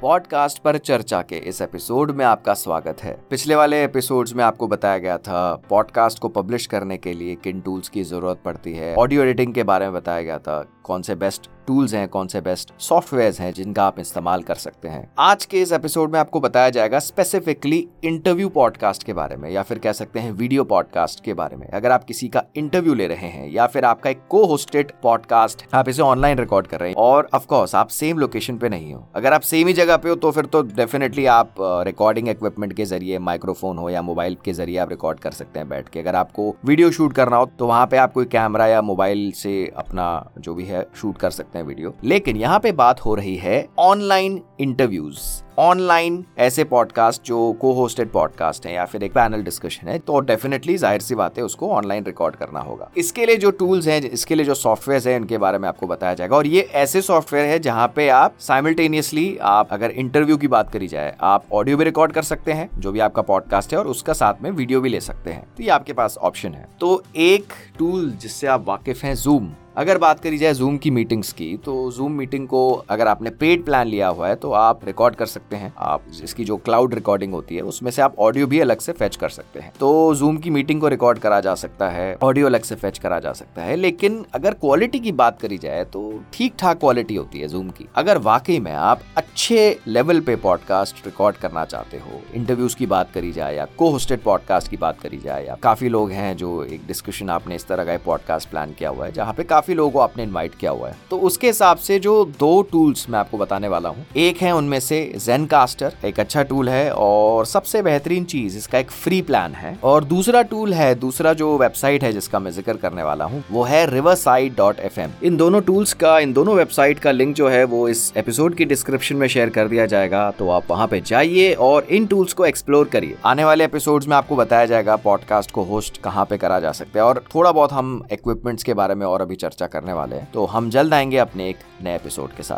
Podcast पर चर्चा के इस एपिसोड में आपका स्वागत है। पिछले वाले एपिसोड्स में आपको बताया गया था, पॉडकास्ट को पब्लिश करने के लिए किन टूल्स की ज़रूरत पड़ती है, ऑडियो एडिटिंग के बारे में बताया गया था, कौन से बेस्ट टूल्स हैं, कौन से बेस्ट सॉफ्टवेयर हैं जिनका आप इस्तेमाल कर सकते हैं। आज के इस एपिसोड में आपको बताया जाएगा स्पेसिफिकली इंटरव्यू पॉडकास्ट के बारे में, या फिर कह सकते हैं वीडियो पॉडकास्ट के बारे में। अगर आप किसी का इंटरव्यू ले रहे हैं, या फिर आपका एक को होस्टेड पॉडकास्ट आप इसे ऑनलाइन रिकॉर्ड कर रहे हैं, और ऑफकोर्स आप सेम लोकेशन पे नहीं हो। अगर आप सेम ही जगह पे हो तो फिर तो डेफिनेटली आप रिकॉर्डिंग इक्विपमेंट के ज़रिए माइक्रोफोन हो या मोबाइल के ज़रिए आप रिकॉर्ड कर सकते हैं बैठ के। अगर आपको वीडियो शूट करना हो तो वहाँ पे आप कोई कैमरा या मोबाइल से अपना जो भी है शूट कर सकते हैं। वीडियो। लेकिन यहाँ पे बात हो रही है ऑनलाइन इंटरव्यूज़ ऑनलाइन ऐसे पॉडकास्ट जो को होस्टेड पॉडकास्ट है या फिर एक पैनल डिस्कशन है तो डेफिनेटली ज़ाहिर सी बात है उसको ऑनलाइन रिकॉर्ड करना होगा। इसके लिए जो टूल्स हैं, इसके लिए जो सॉफ्टवेयर है, इनके बारे में आपको बताया जाएगा। और ये ऐसे सॉफ्टवेयर है जहाँ पे आप साइमल्टेनियसली आप अगर इंटरव्यू की बात करी जाए, आप ऑडियो भी रिकॉर्ड कर सकते हैं, जो भी आपका पॉडकास्ट है, और उसका साथ में वीडियो भी ले सकते हैं। तो ये आपके पास ऑप्शन है। तो एक टूल जिससे आप वाकिफ हैं जूम अगर बात करी जाए जूम की मीटिंग्स की तो जूम मीटिंग को अगर आपने पेड प्लान लिया हुआ है तो आप रिकॉर्ड कर सकते हैं। आप इसकी जो क्लाउड रिकॉर्डिंग होती है, उसमें से आप ऑडियो भी अलग से फेच कर सकते हैं। तो जूम की मीटिंग को रिकॉर्ड करा जा सकता है ऑडियो अलग से फेच करा जा सकता है। लेकिन अगर क्वालिटी की बात करी जाए तो ठीक ठाक क्वालिटी होती है जूम की। अगर वाकई में आप अच्छे लेवल पे पॉडकास्ट रिकॉर्ड करना चाहते हो इंटरव्यूज़ की बात करी जाए या को होस्टेड पॉडकास्ट की बात करी जाए, या काफ़ी लोग हैं जो एक डिस्कशन आपने इस तरह का पॉडकास्ट प्लान किया हुआ है, जहाँ पे काफ़ी लोगों को आपने इन्वाइट किया हुआ है तो उसके हिसाब से जो दो टूल्स मैं आपको बताने वाला हूँ, एक है उनमें से जेन कास्टर एक अच्छा टूल है और सबसे बेहतरीन चीज़ इसका एक फ्री प्लान है। और दूसरा टूल है, दूसरा जो वेबसाइट है जिसका मैं ज़िक्र करने वाला हूँ, वो है रिवर डॉट एफ़ एम इन दोनों टूल्स का, इन दोनों वेबसाइट का लिंक जो है, वो इस एपिसोड की डिस्क्रिप्शन में शेयर कर दिया जाएगा तो आप वहाँ पे जाइए और इन टूल्स को एक्सप्लोर करिए। आने वाले एपिसोड में आपको बताया जाएगा पॉडकास्ट को होस्ट कहाँ पे करा जा सकता है और थोड़ा बहुत हम इक्विपमेंट्स के बारे में और अभी चर्चा करने वाले हैं। तो हम जल्द आएँगे अपने एक नए एपिसोड के साथ।